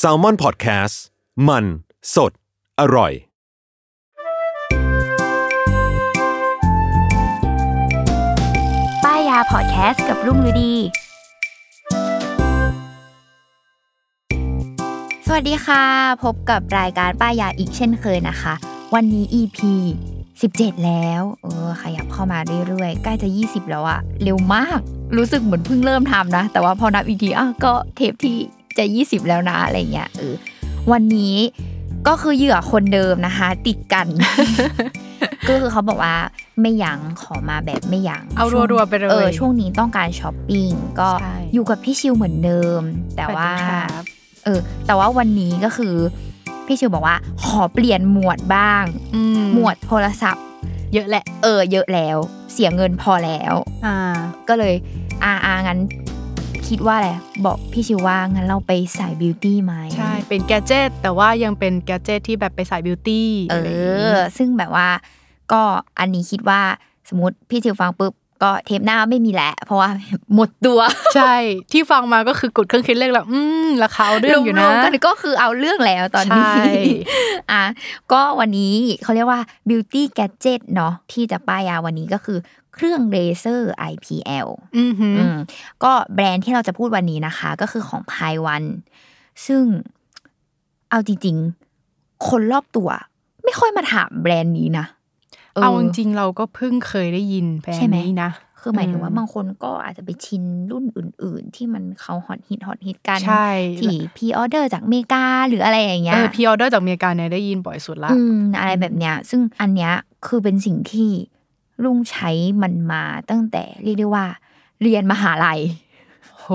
S a l ม o n PODCAST มัน สด อร่อย ป้ายยาพอดแคสต์กับรุ่งฤดี สวัสดีค่ะ พบกับรายการป้ายยาอีกเช่นเคยนะคะ วันนี้ EP 17 แล้ว เออ ขยับเข้ามาเรื่อยๆ ใกล้จะ 20 แล้วอะเร็วมาก รู้สึกเหมือนเพิ่งเริ่มทำนะ แต่ว่าพอนับอีกทีอะก็เทปที่จะ 20 แล้วนะ อะไรเงี้ย เออ วันนี้ก็คือเหยื่อคนเดิมนะคะ ติดกัน ก็คือเขาบอกว่าไม่ยั้งขอมาแบบไม่ยั้งเอาช่วงรัวๆไปเลยเออช่วงนี้ต้องการช้อปปิ้งก็ใช่อยู่กับพี่ชิวเหมือนเดิม แต่ว่าสสดีครับเออ แต่ว่าวันนี้ก็คือ พี่ชิวบอกว่าขอเปลี่ยนหมวดบ้างอืหมวดโทรศัพท์ เยอะแหละเออ เยอะแล้ว เสียเงินพอแล้วอ่าก็เลยอาอางั้นคิดว่าอะไรบอกพี่ชิวว่างั้นเราไปสายบิวตี้ไหมใช่เป็นแกดเจิตแต่ว่ายังเป็นแกดเจิตที่แบบไปสายบิวตี้เออะไรอย่างองี้ซึ่งแบบว่า ก็อันนี้คิดว่าสมมติพี่ชิวฟังปุ๊บ ก็เทปหน้าไม่มีแหละเพราะว่าหมดตัว ใช่ ที่ฟังมาก็คือกดเครื่องคิดเลขแล้วอืมราคาเอาเรื่องอยู่นะรวมๆกันก็คือเอาเรื่องแล้วตอนนี้ใช่อะก็วันนี้เขาเรียกว่า beauty gadget เนาะที่จะป้ายยาวันนี้ก็คือเครื่องเลเซอร์ IPL อือหืออืมก็แบรนด์ที่เราจะพูดวันนี้นะคะ ก็คือของพายวันซึ่งเอาจริงๆ คนรอบตัว ไม่ค่อยมาถามแบรนด์นี้นะ เอาจริงๆเราก็เพิ่งเคยได้ยินแบรนด์นี้ใช่ไหมนะคือหมายถึงว่าอืมบางคนก็อาจจะไปชินรุ่นอื่น ๆ ที่มันเขาฮอตฮิตฮอตฮิตกันใช่ที่ pre-order จากอเมริกาหรืออะไรอย่างเงี้ยเออ pre-order จากอเมริกาเนี่ยได้ยินบ่อยสุดละอืมอะไรแบบเนี้ย ซึ่งอันเนี้ยคือเป็นสิ่งที่ลุงใช้มันมาตั้งแต่เรียกได้ว่า เรียนมหาลัยโห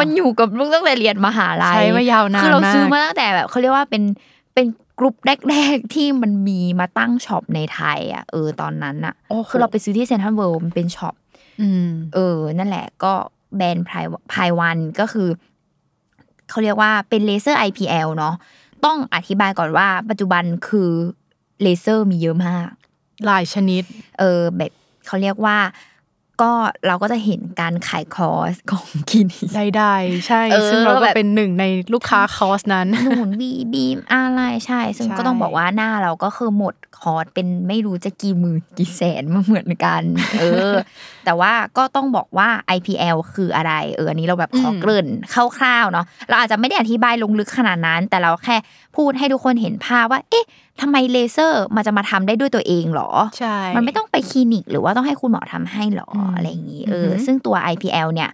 มันอยู่กับลุงตั้งแต่เรียนมหาลัยใช้มายาวนานคือเราซื้อมากมาตั้งแต่แบบเขาเรียกว่าเป็นเป็น กลุ่มแรกๆที่มันมีมาตั้งช็อปในไทย อะ เออตอนนั้นอะโอ้โหคือเราไปซื้อที่เซ็นทรัลเวิลด์มันเป็นช็อปอืมเออ นั่นแหละ ก็แบรนด์พายพายวันก็คือเขาเรียกว่าเป็นเลเซอร์ IPL เนาะต้องอธิบายก่อนว่าปัจจุบันคือเลเซอร์มีเยอะมาก หลายชนิด เออแบบเขาเรียกว่า ก็เราก็จะเห็นการขายคอร์สของคลินิกได้ๆใช่เออซึ่งเราก็แบบเป็นหนึ่งในลูกค้าคอร์สนั้นหนุน V-Beam อะไรใช่ ซึ่งใช่ก็ต้องบอกว่าหน้าเราก็คือหมดคอร์สเป็นไม่รู้จะกี่หมื่นกี่แสนมาเหมือนกัน เออ แต่ว่าก็ต้องบอกว่า IPL คืออะไร เอออันนี้เราแบบขอเกริ่นคร่าวๆเนาะเราอาจจะไม่ได้อธิบายลงลึกขนาดนั้น แต่เราแค่พูดให้ทุกคนเห็นภาพว่า เอ๊ะ ทำไมเลเซอร์มันจะมาทำได้ด้วยตัวเองหรอ ใช่ มันไม่ต้องไปคลินิก หรือว่าต้องให้คุณหมอทำให้หรออืมอะไรอย่างนี้เออืออหือซึ่งตัว IPL เนี่ย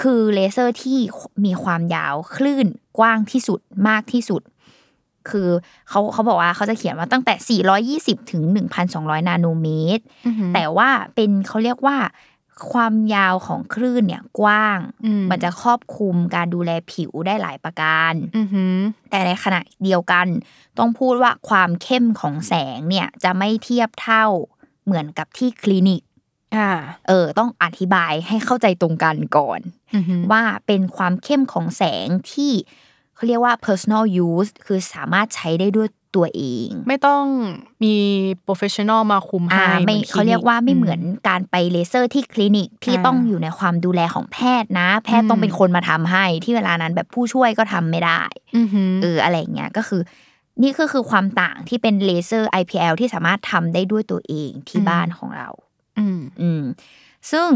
คือเลเซอร์ที่มีความยาวคลื่นกว้างที่สุดมากที่สุด คือเขาเขาบอกว่าเขาจะเขียนว่าตั้งแต่ 420 ถึง 1,200 นาโนเมตรอือหือแต่ว่าเป็นเขาเรียกว่า ความยาวของคลื่นเนี่ยกว้างอืมมันจะครอบคลุมการดูแลผิวได้หลายประการอือหือแต่ในขณะเดียวกัน ต้องพูดว่าความเข้มของแสงเนี่ยจะไม่เทียบเท่าเหมือนกับที่คลินิกอ่าเออ ต้องอธิบายให้เข้าใจตรงกันก่อนอือหือว่าเป็นความเข้มของแสงที่เขาเรียกว่า personal use คือสามารถใช้ได้ด้วย ตัวเอง ไม่ต้องมี professional มาคุมให้อ่าไม่เหมือนคลินิเขาเรียกว่าไม่เหมือนการไปเลเซอร์ที่คลินิกที่อ่าต้องอยู่ในความดูแลของแพทย์นะ แพทย์ต้องอืมเป็นคนมาทำให้ ที่เวลานั้นแบบผู้ช่วยก็ทำไม่ได้อือหือเอออะไรอย่างเงี้ยก็คือ นี่ก็คือความต่างที่เป็นเลเซอร์ IPL ที่สามารถทำได้ด้วยตัวเองที่บ้านของเรา อืมอืม ซึ่ง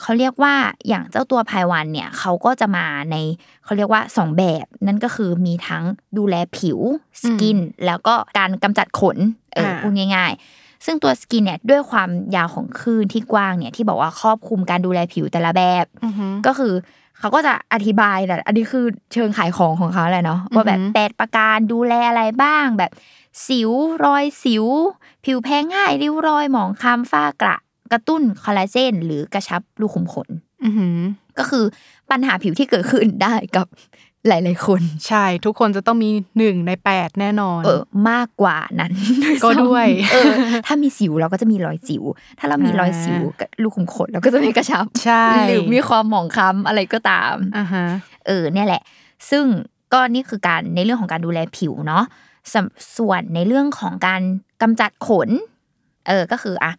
เขาเรียกว่าอย่างเจ้าตัวภายวันเนี่ยเขาก็จะมาในเขาเรียกว่าสองแบบ นั่นก็คือมีทั้งดูแลผิว skin แล้วก็การกำจัดขนเอออ่าพูดง่าย ๆ ซึ่งตัว skin เนี่ยด้วยความยาวของคลื่นที่กว้างเนี่ยที่บอกว่าครอบคลุมการดูแลผิวแต่ละแบบอือหือก็คือเขาก็จะอธิบายแหละอันนี้คือเชิงขายของของเขาแหละเนาะว่าแบบอือหือแปดประการดูแลอะไรบ้างแบบสิวรอยสิว ผิวแพ้ง่ายริ้วรอยหมองคล้ำฝ้ากระ กระตุ้นคอลลาเจนหรือกระชับรูขุมขนอือหือก็คือปัญหาผิวที่เกิดขึ้นได้กับหลาย ๆ คน ใช่ ทุกคนจะต้องมีหนึ่งในแปดแน่นอน เออ มากกว่านั้น ก็ด้วย เออ ถ้ามีสิวเราก็จะมีรอยสิว ถ้าเรามีรอยสิวกับรูขุมขนเราก็จะไม่กระชับ ใช่ หรือมีความหมองคล้ำอะไรก็ตามอ่าฮะเออ เนี่ยแหละ ซึ่งก็นี่คือการในเรื่องของการดูแลผิวเนาะสำส่วนในเรื่องของการกำจัดขน เออ ก็คืออะ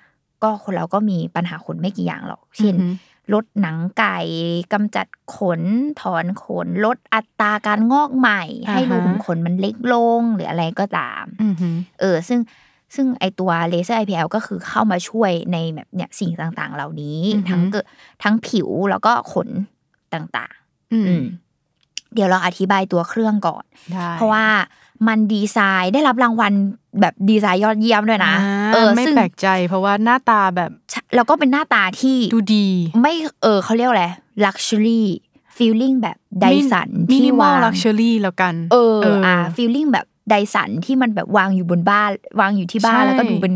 ก็คนเราก็มีปัญหาขนไม่กี่อย่างหรอก เช่นอือหือลดหนังไก่กำจัดขนถอนขน ลดอัตราการงอกใหม่ ให้รูขุมขนมันเล็กลงหรืออะไรก็ตามอือหือเออ ซึ่งซึ่งไอตัวเลเซอร์ IPL ก็คือเข้ามาช่วยในแบบเนี่ยสิ่งต่างๆ เหล่านี้อือหือทั้งเกิดทั้งผิวแล้วก็ขนต่างๆอืมอืมเดี๋ยวเราอธิบายตัวเครื่องก่อนได้เพราะว่า มันดีไซน์ได้รับรางวัลแบบดีไซน์ยอดเยี่ยมด้วยนะอ่าเออไม่ซึ่งแปลกใจ เพราะว่าหน้าตาแบบแล้วก็เป็นหน้าตาที่ดูดี ไม่เออเขาเรียกว่าอะไร luxury feeling แบบไดสันมิที่มินิมอลลง luxury แล้วกัน เอออ่า feeling แบบ Dyson ที่มันแบบวางอยู่บนบ้าน วางอยู่ที่บ้านใช่แล้วก็ดูเป็น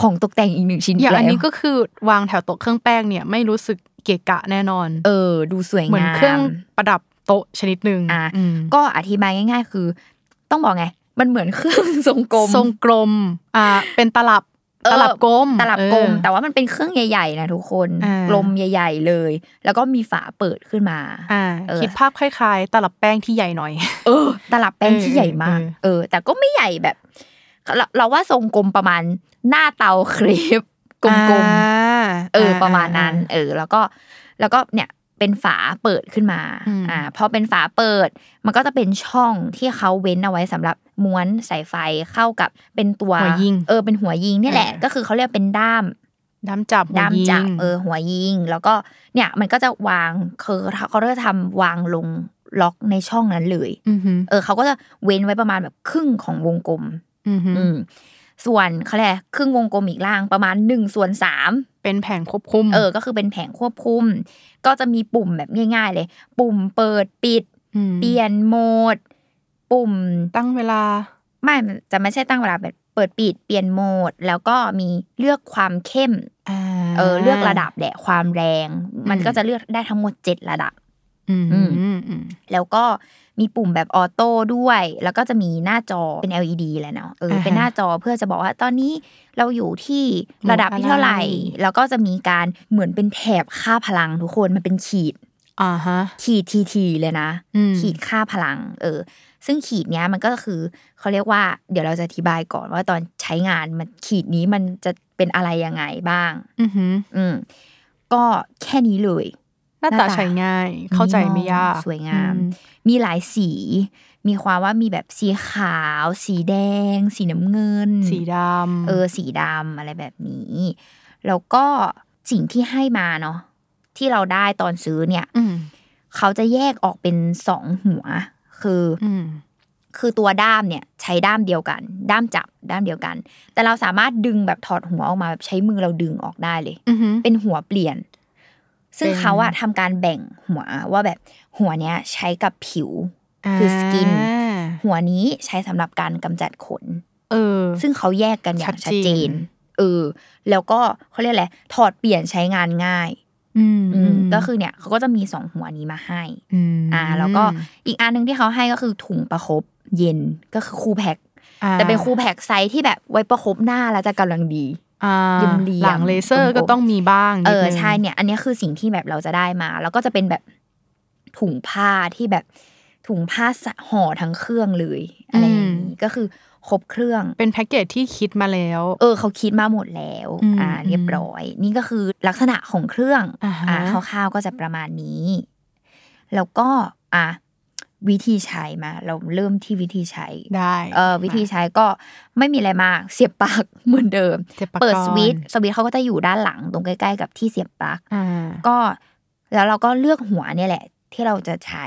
ของตกแต่งอีกหนึ่งชิ้นอย่างอันแล้วนี้ก็คือวางแถวโต๊ะเครื่องแป้งเนี่ยไม่รู้สึกเกะกะแน่นอน เออ ดูสวยเหมือนงามเครื่องประดับโต๊ะชนิดหนึ่งอะอืมก็อธิบายง่าย ๆ คือ ต้องบอกไง มันเหมือนเครื่องทรงกลม ทรงกลม อ่า เป็นตลับเออตลับกลมตลับกลมเออแต่ว่ามันเป็นเครื่องใหญ่ๆนะทุกคนอ่ากลมใหญ่ ๆ เลย แล้วก็มีฝาเปิดขึ้นมาอ่าเออคิดภาพคล้ายๆ ตลับแป้งที่ใหญ่หน่อย เออ ตลับแป้งที่ใหญ่มาก เออเออแต่ก็ไม่ใหญ่แบบเราเราว่าทรงกลมประมาณหน้าเตาเครปกลมๆอ่าเออ ประมาณนั้น เออ แล้วก็ แล้วก็เนี่ย เป็นฝาเปิดขึ้นมาอืมอ่าพอเป็นฝาเปิด มันก็จะเป็นช่องที่เขาเว้นเอาไว้สำหรับม้วนสายไฟเข้ากับเป็นตัวหัวยิงเออเป็นหัวยิงนี่แหละเออก็คือเขาเรียกเป็นด้ามด้ามจับหัวด้ามยิงจับเออหัวยิง แล้วก็เนี่ยมันก็จะวางคือเขาจะทำวางลงล็อกในช่องนั้นเลยอือหือเออเขาก็จะเว้นไว้ประมาณแบบครึ่งของวงกลม อือหืออืม ส่วนเขาเรียกอะไรครึ่งวงกลมอีกล่างประมาณหนึ่งส่วนสามเป็นแผงควบคุม เออ ก็คือเป็นแผงควบคุม ก็จะมีปุ่มแบบง่าย ๆ เลย ปุ่มเปิดปิดมเปลี่ยนโหมด ปุ่มตั้งเวลา ไม่มันจะไม่ใช่ตั้งเวลาแบบเปิดปิดเปลี่ยนโหมด แล้วก็มีเลือกความเข้มอ่าเออ เลือกระดับแหละความแรง มันอืมก็จะเลือกได้ทั้งหมดเจ็ดระดับ อืมอือืมมอืมแล้วก็ มีปุ่มแบบออโต้ด้วย แล้วก็จะมีหน้าจอเป็น LED แหละเนาะเอออ่าฮะเป็นหน้าจอเพื่อจะบอกว่าตอนนี้เราอยู่ที่ระดับโหมดอะไรที่เท่าไหร่ แล้วก็จะมีการเหมือนเป็นแถบค่าพลังทุกคนมันเป็นขีดอ่าฮะขีดทีทีเลยนะอืมขีดค่าพลัง เออ ซึ่งขีดเนี้ยมันก็คือเขาเรียกว่า เดี๋ยวเราจะอธิบายก่อนว่าตอนใช้งานมันขีดนี้มันจะเป็นอะไรยังไงบ้าง อือหืออืมก็แค่นี้เลย หน้าหน้าตาตาใช้ง่าย เข้าใจไม่ยาก สวยงามอื มีหลายสี มีความว่ามีแบบสีขาว สีแดง สีน้ำเงิน สีดำเออสีดำอะไรแบบนี้ แล้วก็สิ่งที่ให้มาเนาะที่เราได้ตอนซื้อเนี่ยอืมเขาจะแยกออกเป็นสองหัว คืออืมคือตัวด้ามเนี่ย ใช้ด้ามเดียวกัน ด้ามจับด้ามเดียวกัน แต่เราสามารถดึงแบบถอดหัวออกมาแบบใช้มือเราดึงออกได้เลยอือหือเป็นหัวเปลี่ยน ซึ่งเป็นเขาอะทำการแบ่งหัวว่าแบบหัวเนี้ยใช้กับผิวคือสกินอ่าหัวนี้ใช้สำหรับการกำจัดขน เออ ซึ่งเขาแยกกันอย่างชัชัดดเจเจนนเออ แล้วก็เขาเรียกอะไรถอดเปลี่ยนใช้งานง่ายอืมอืมก็คือเนี่ยเขาก็จะมีสองหัวนี้มาให้มอ่า แล้วก็อีกอันหนึ่งที่เขาให้ก็คือถุงประคบเย็นก็คือ cool pack อ่าแต่เป็น cool pack ไซส์ที่แบบไว้ประคบหน้าแล้วจะกำลังดีอ่าเหลี่ยมๆหลังเลเซอร์กลมๆก็ต้องมีบ้างเออนิดนึงใช่เนี่ย อันนี้คือสิ่งที่แบบเราจะได้มา แล้วก็จะเป็นแบบถุงผ้าที่แบบถุงผ้าสะห่อทั้งเครื่องเลยอะไรอย่างนี้ก็คือครบเครื่องเป็นแพ็กเกจที่คิดมาแล้ว เออ เขาคิดมาหมดแล้วอืมอ่า เรียบร้อย นี่ก็คือลักษณะของเครื่องอ่าฮะคร่าวๆก็จะประมาณนี้ แล้วก็อะ วิธีใช้มา เราเริ่มที่วิธีใช้ได้เออวิธีใช้ก็ไม่มีอะไรมาก เสียบปลั๊กเหมือนเดิมเสียบปลั๊กเปิดก่อนสวิตช์สวิตช์เขาก็จะอยู่ด้านหลังตรงใกล้ ๆ กับที่เสียบปลั๊กอ่าก็แล้วเราก็เลือกหัวเนี่ยแหละ ที่เราจะใช้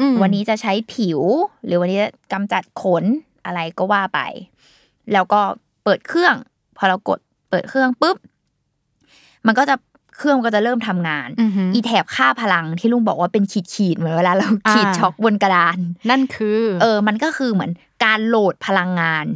อืมวันนี้จะใช้ผิว หรือวันนี้จะกำจัดขนอะไรก็ว่าไป แล้วก็เปิดเครื่อง พอเรากดเปิดเครื่องปุ๊บมันก็จะ เครื่องก็จะเริ่มทำงานอือหืออีแถบค่าพลังที่ลุงบอกว่าเป็นขีดขีดๆเหมือนเวลาเราขีดอ่าช็อกบนกระดาน นั่นคือ เออ มันก็คือเหมือนการโหลดพลังงาน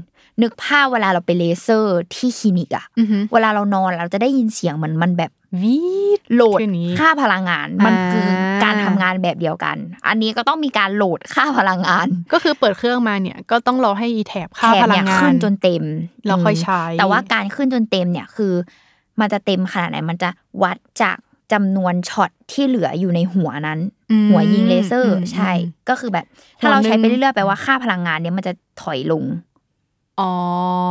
นึกภาพเวลาเราไปเลเซอร์ที่คลินิกอะอือหือเวลาเรานอนเราจะได้ยินเสียงเหมือนมันแบบวีดโหลดขึ้นนี้ค่าพลังงาน มันอ่าคือการทำงานแบบเดียวกัน อันนี้ก็ต้องมีการโหลดค่าพลังงาน ก็คือเปิดเครื่องมาเนี่ย ก็ต้องรอให้อีแถบค่าแถบพลัเนี่งยงานขึ้นจนเต็มแล้วค่อยใช้ แต่ว่าการขึ้นจนเต็มเนี่ยคือ มันจะเต็มขนาดไหนมันจะวัดจากจำนวนช็อตที่เหลืออยู่ในหัวนั้นอืมหัวยิงเลเซอร์อืมใช่ ก็คือแบบหัถ้าวเราใช้หนึ่ไปงเรื่อยๆแปลว่าค่าพลังงานเนี่ยมันจะถอยลงอ๋อ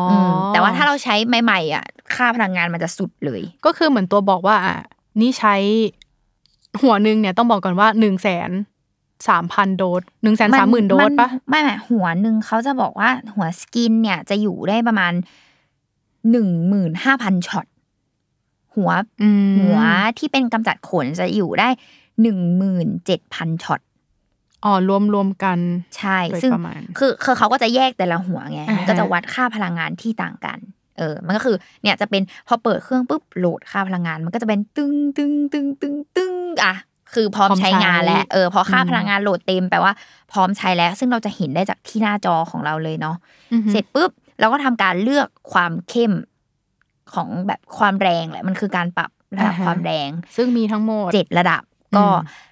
ออืมแต่ว่าถ้าเราใช้ใหม่ๆอะ ค่าพลังงานมันจะสุดเลย ก็คือเหมือนตัวบอกว่าอะนี่ใช้หัวหนึ่งเนี่ยต้องบอกก่อนว่าหนึ่งแสนสามพันโดสหนึ่งแสนสามหมื่นโดสปะไม่ไม่หัวหนึ่งเขาจะบอกว่าหัว skin เนี่ยจะอยู่ได้ประมาณหนึ่งหมื่นห้าพันช็อต หัวอืมหัวที่เป็นกำจัดขนจะอยู่ได้หนึ่งหมื่นเจ็ดพันช็อตอ๋อรวมรวมกันใช่โดยซึ่งประมาณคือคือเขาก็จะแยกแต่ละหัวไงอ่าฮะมันก็จะวัดค่าพลังงานที่ต่างกัน เออ มันก็คือเนี่ยจะเป็นพอเปิดเครื่องปุ๊บโหลดค่าพลังงาน มันก็จะเป็นตึ้งตึ้งตึ้งตึ้งตึ้งอะคือพร้อมใช้งานแล้วเออพอค่าพลังงานโหลดเต็มแปลว่าพร้อมใช้แล้ว ซึ่งเราจะเห็นได้จากที่หน้าจอของเราเลยเนาะอือหือเสร็จปุ๊บเราก็ทำการเลือกความเข้ม ของแบบความแรงแหละมันคือการปรับระดับอ่าฮะความแรง ซึ่งมีทั้งหมดเจ็ดระดับก็อืม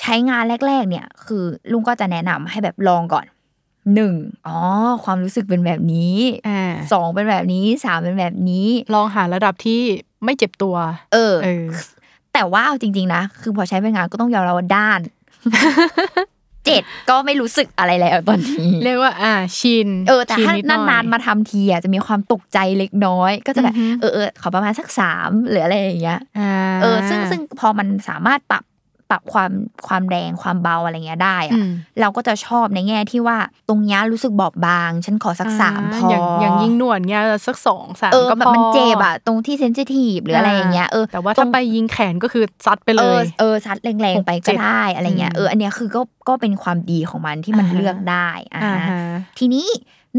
ใช้งานแรก ๆ เนี่ย คือลุงก็จะแนะนำให้แบบลองก่อนหนึ่งอ๋อ ความรู้สึกเป็นแบบนี้อ่าสองเป็นแบบนี้สามเป็นแบบนี้ ลองหาระดับที่ไม่เจ็บตัว เออเออแต่ว่าเอาจริง ๆ นะ คือพอใช้ไปงานก็ต้องยอมรับว่าด้าน เจ็ดก็ไม่รู้สึกอะไรแล้วตอนนี้เรียกว่า อ่าชินเออแต่ชิถ้าดหอยนานๆมาทำทีอะจะมีความตกใจเล็กน้อย ก็จะแบบอือฮึเออเออขอประมาณสักสามหรืออะไรอย่างเงี้ยอ่าเออซึ่งซึ่งพอมันสามารถปรับป รับความความแรงความเบาอะไรเงี้ยได้อือะมเราก็จะชอบในแง่ที่ว่าตรงเนี้ยรู้สึกบอบบาง ฉันขอสักสามพออย่างอย่างยิงหนวดเงี้ยสักสองสามเออก็แบบพอมันเจ็บอะตรงที่เซนซิทีฟหรืออะไรอย่างเงี้ยเออแต่ว่าตรถ้างไปยิงแขนก็คือซัดไปเอเลอยเออซัดแรงๆไปหกเจ็ก็ดได้อะไรเงี้ยอืมเอออันเนี้ยคือก็ก็เป็นความดีของมันที่มันอ่าฮะเลือกได้อ่าอ่าฮะฮะทีนี้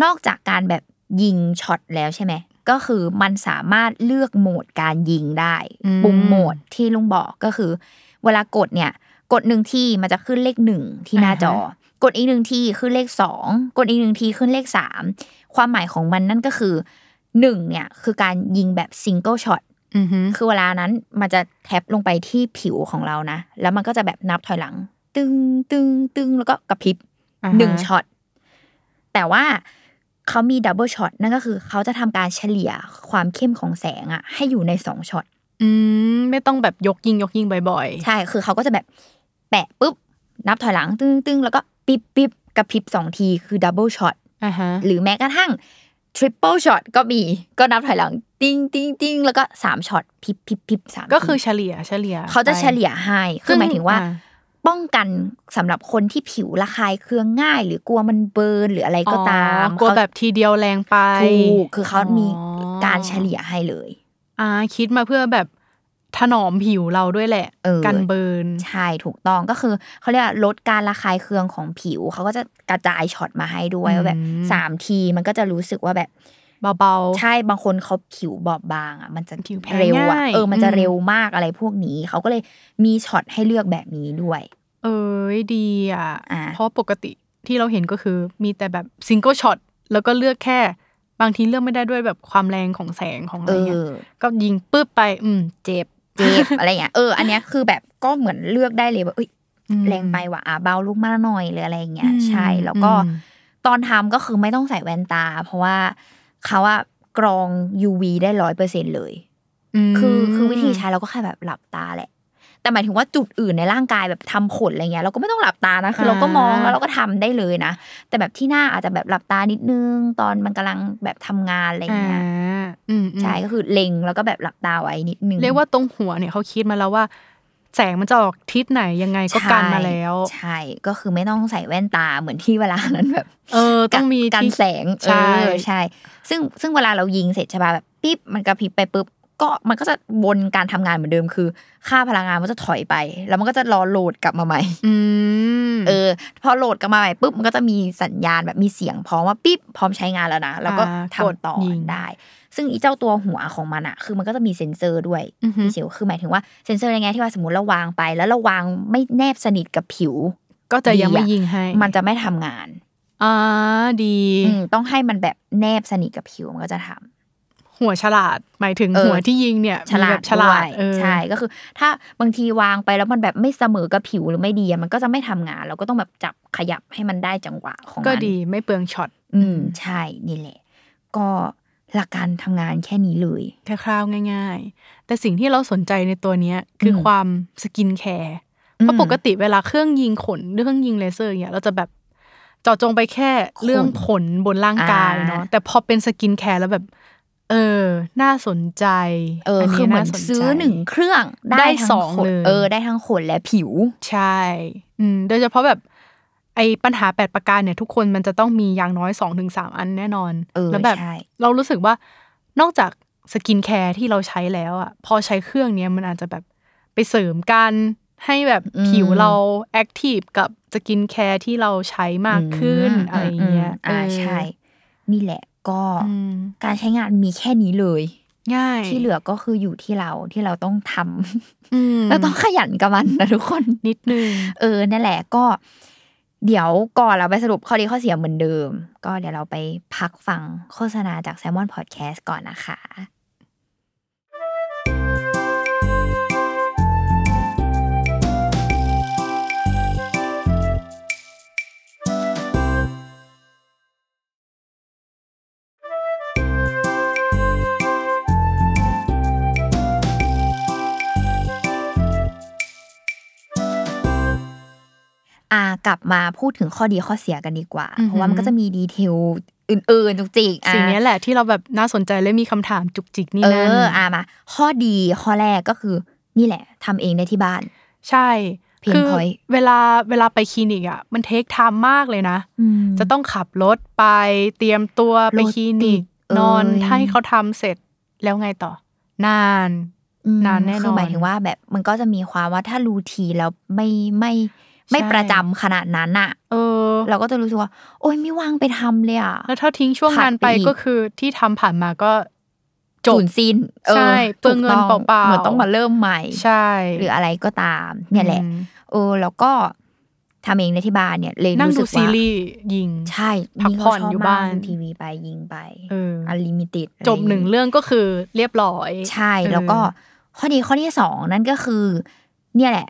นอกจากการแบบยิงช็อตแล้วใช่ไหมก็คือมันสามารถเลือกโหมดการยิงได้อืมปุ่มโหมดที่ลุงบอกก็คือ เวลากดเนี่ย กดหนึ่งที่มันจะขึ้นเลขหนึ่งที่หน้าจอ กดอีกหนึ่งที่ขึ้นเลขสองกดอีกหนึ่งที่ขึ้นเลขสามความหมายของมันนั่นก็คือหนึ่งเนี่ยคือการยิงแบบ single shot อือฮึคือเวลานั้นมันจะ tap ลงไปที่ผิวของเรานะ แล้วมันก็จะแบบนับถอยหลัง ตึงตึงตึงแล้วก็กระพริบอ่าฮะหนึ่งช็อตแต่ว่าเขามี double shot นั่นก็คือเขาจะทำการเฉลี่ยความเข้มของแสงอะให้อยู่ในสองช็อต อืมไม่ต้องแบบยกยิงยกยิงบ่อยใช่คือเขาก็จะแบบแปะปุ๊บ นับถอยหลังตึงตึงแล้วก็ปิ๊บปิ๊บกระพริบสองทีคือ double shot อ่าฮะหรือแม้กระทั่ง triple shot ก็มีก็นับถอยหลังติ้งติ้งติ้งแล้วก็สามช็อตพิบพิบพิบสามทีก็คือเฉลี่ยเฉลี่ยเขาจะไปเฉลี่ยให้คือหมายถึงว่าอ่าป้องกันสำหรับคนที่ผิวระคายเคืองง่าย หรือกลัวมัน burn หรืออะไรก็ตามอ๋อกลัวเขาแบบทีเดียวแรงไปถูกคือเขามีอ๋อการเฉลี่ยให้เลย อ่าคิดมาเพื่อแบบถนอมผิวเราด้วยแหละเออกัน burn ใช่ถูกต้องก็คือเขาเรียกว่าลดการระคายเคืองของผิวเขาก็จะกระจายช็อตมาให้ด้วยอืมว่าแบบสามทีมันก็จะรู้สึกว่าแบบเบาใช่บางคนเขาผิวบอบบางอะมันจะผิวแพ้เร็วอะง่ายเออมันจะอืมเร็วมากอะไรพวกนี้เขาก็เลยมีช็อตให้เลือกแบบนี้ด้วยๆเอ้ยดีอะอ่าเพราะปกติที่เราเห็นก็คือมีแต่แบบ single shotแล้วก็เลือกแค่ บางทีเลือกไม่ได้ด้วยแบบความแรงของแสงของอะเอไรเงี้ยอก็ยิงปึ๊บไป อืม เจ็บเจ็บอะไรเงี้ยเอออันเนี้ยคือแบบก็เหมือนเลือกได้เลยว่าเอ้ยอืมแรงไปว่ะอะเบาลูกมาหน่อยหรืออะไรอย่างเงี้ยอืมใช่แล้วก็อืมตอนทำก็คือไม่ต้องใส่แว่นตา เพราะว่าเขาว่ากรอง UV ได้ร้อยเปอร์เซ็นเลยมคือคือวิธีใช้เราก็แค่แบบหลับตาแหละ แต่หมายถึงว่าจุดอื่นในร่างกายแบบทำขนอะไรเงี้ยเราก็ไม่ต้องหลับตานะคือเราก็มองแล้วเราก็ทำได้เลยนะ แต่แบบที่หน้าอาจจะแบบหลับตานิดนึง ตอนมันกำลังแบบทำงานอะไรอ่าเงี้ยอืมอืมใช่ก็คือเล็งแล้วก็แบบหลับตาไว้นิดนึงเรียกว่าตรงหัวเนี่ยเขาคิดมาแล้วว่าแสงมันจะออกทิศไหนยังไงก็กันมาแล้ว ใช่ก็คือไม่ต้องใส่แว่นตาเหมือนที่เวลานั้นแบบ เออ ต้องมีกันที่แสงใช่เออใช่ ซึ่งซึ่งเวลาเรายิงเสร็จใช่ป่ะแบบปิ๊บมันกระพริบไปปุ๊บ ก็มันก็จะวนการทำงานเหมือนเดิมคือ ค่าพลังงานมันจะถอยไป แล้วมันก็จะรอโหลดกลับมาใหม่อืมเออ พอโหลดกลับมาใหม่ปุ๊บมันก็จะมีสัญญาณแบบมีเสียงพร้อมว่าปิ๊บพร้อมใช้งานแล้วนะแล้วก็อ่าทำกดต่อยิงได้ ซึ่งอีเจ้าตัวหัวของมันอะคือมันก็จะมีเซ็นเซอร์ด้วยอือฮึพี่เชลคือหมายถึงว่าเซ็นเซอร์ในแง่ที่ว่าสมมติเราวางไป แล้วเราวางไม่แนบสนิทกับผิว ก็จะยังไม่ดีอะยิงให้ มันจะไม่ทำงานอ่าดีอืมต้องให้มันแบบแนบสนิทกับผิวมันก็จะทำ หัวฉลาด หมายถึงเออหัวที่ยิงเนี่ยฉมีลาแบดบฉลาดด้วยเออใช่ก็คือ ถ้าบางทีวางไปแล้วมันแบบไม่เสมอกับผิวหรือไม่ดีอะมันก็จะไม่ทำงาน เราก็ต้องแบบจับขยับให้มันได้จังหวะของมันก็ดีไม่เปลืองช็อตอืมใช่นี่แหละ ก็หลักการทำงานแค่นี้เลยแค่คร่าวๆง่าย ๆ แต่สิ่งที่เราสนใจในตัวเนี้ยคืออมความ skincare เพราะปกติเวลาเครื่องยิงขนหรือเครื่องยิงเลเซอร์เนี่ยเราจะแบบเจาะจงไปแค่เรื่องขนบนร่างกายเนาะแต่พอเป็น skincare แล้วแบบ เออ น่าสนใจ เออ คือเหมือนาสใจซื้อหนึ่งเครื่องได้ได้ทั้งสองผลเลยเออ ได้ทั้งขนและผิว ใช่ อืม โดยเฉพาะแบบไอ้ปัญหาแปดประการเนี่ย ทุกคนมันจะต้องมีอย่างน้อยสองถึงสามอันแน่นอนเออแล้วแบบใช่เรารู้สึกว่านอกจาก skincare ที่เราใช้แล้วอะ พอใช้เครื่องเนี้ยมันอาจจะแบบไปเสริมกันให้แบบผิวเรา active กับ skincare ที่เราใช้มากขึ้นมอะไรอย่างเงี้ยมอ่าเออใช่ นี่แหละ ก็อืมการใช้งานมีแค่นี้เลย ง่าย ที่เหลือก็คืออยู่ที่เราที่เราต้องทำอืมเราต้องขยันกับมันนะทุกคนนิดนึงเออนั่นแหละก็ เดี๋ยวก่อนเราไปสรุปข้อดีข้อเสียเหมือนเดิม ก็เดี๋ยวเราไปพักฟังโฆษณาจาก s ซ l m o n Podcast ก่อนนะคะ กลับมาพูดถึงข้อดีข้อเสียกันดีกว่าอือหือเพราะว่ามันก็จะมี detail อื่นๆจุกจิกอะสิ่งเนี้ยแหละที่เราแบบน่าสนใจและมีคำถามจุกจิกนี่เอนั่นออ่ามาข้อดีข้อแรกก็คือนี่แหละทำเองได้ที่บ้าน ใช่ คือ pain point เวลาเวลาไปคลินิกอะมัน take time มากเลยนะอืมจะต้องขับรถไปเตรียมตัวไปคลินิกรถติดเอ่ยนอนให้เขาทำเสร็จแล้วไงต่อ นานอืมนานแน่นอนคือหมายถึงว่าแบบมันก็จะมีความว่าถ้ารูทีนแล้วไม่ไม่ ไม่ใช่ประจำขนาดนั้นอะเออ เราก็จะรู้สึกว่า โอ๊ยไม่ว่างไปทำเลยอะแล้วถ้าทิ้งช่วงผัดงานไปไปอีกก็คือที่ทำผ่านมาก็จบสูญสิ้นเออใช่เปลืองเงินถูกต้เปล่าๆเหมือนต้องมาเริ่มใหม่ ใช่ หรืออะไรก็ตาม เนี่ยแหละอืมเออ แล้วก็ทำเองในที่บ้านเนี่ยเลยนั่งรู้ดูสึกซีว่ารีส์ยิง ใช่พักผ่อนอยู่บ้านทีวีไปยิงไปเออออันลิมิต็ดจบหนึ่งเรื่องก็คือเรียบร้อย ใช่แล้วก็ข้อดีข้อที่สองนั่นก็คือ เนี่ยแหละ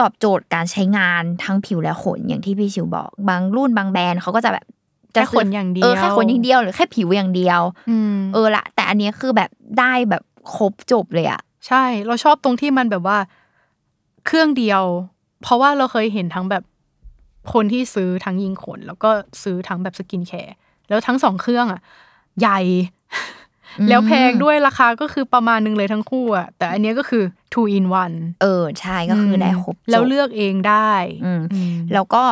ตอบโจทย์การใช้งานทั้งผิวและขนอย่างที่พี่ชิวบอก บางรุ่นบางแบรนด์เขาก็จะแบบแค่ขนอย่างเดียวเออแค่ขนอย่างเดียวหรือแค่ผิวอย่างเดียวอืมเออละแต่อันเนี้ยคือแบบได้แบบครบจบเลยอะใช่ เราชอบตรงที่มันแบบว่า เครื่องเดียว เพราะว่าเราเคยเห็นทั้งแบบคนที่ซื้อทั้งยิงขน แล้วก็ซื้อทั้งแบบ skincareแล้วทั้งสองเครื่องอะใหญ่ แล้วแพงด้วยราคาก็คือประมาณนึงเลยทั้งคู่อะแต่อันเนี้ยก็คือ two in one เออใช่ก็คือได้ครบจบแล้วเลือกเองได้อืมอืมแล้วก็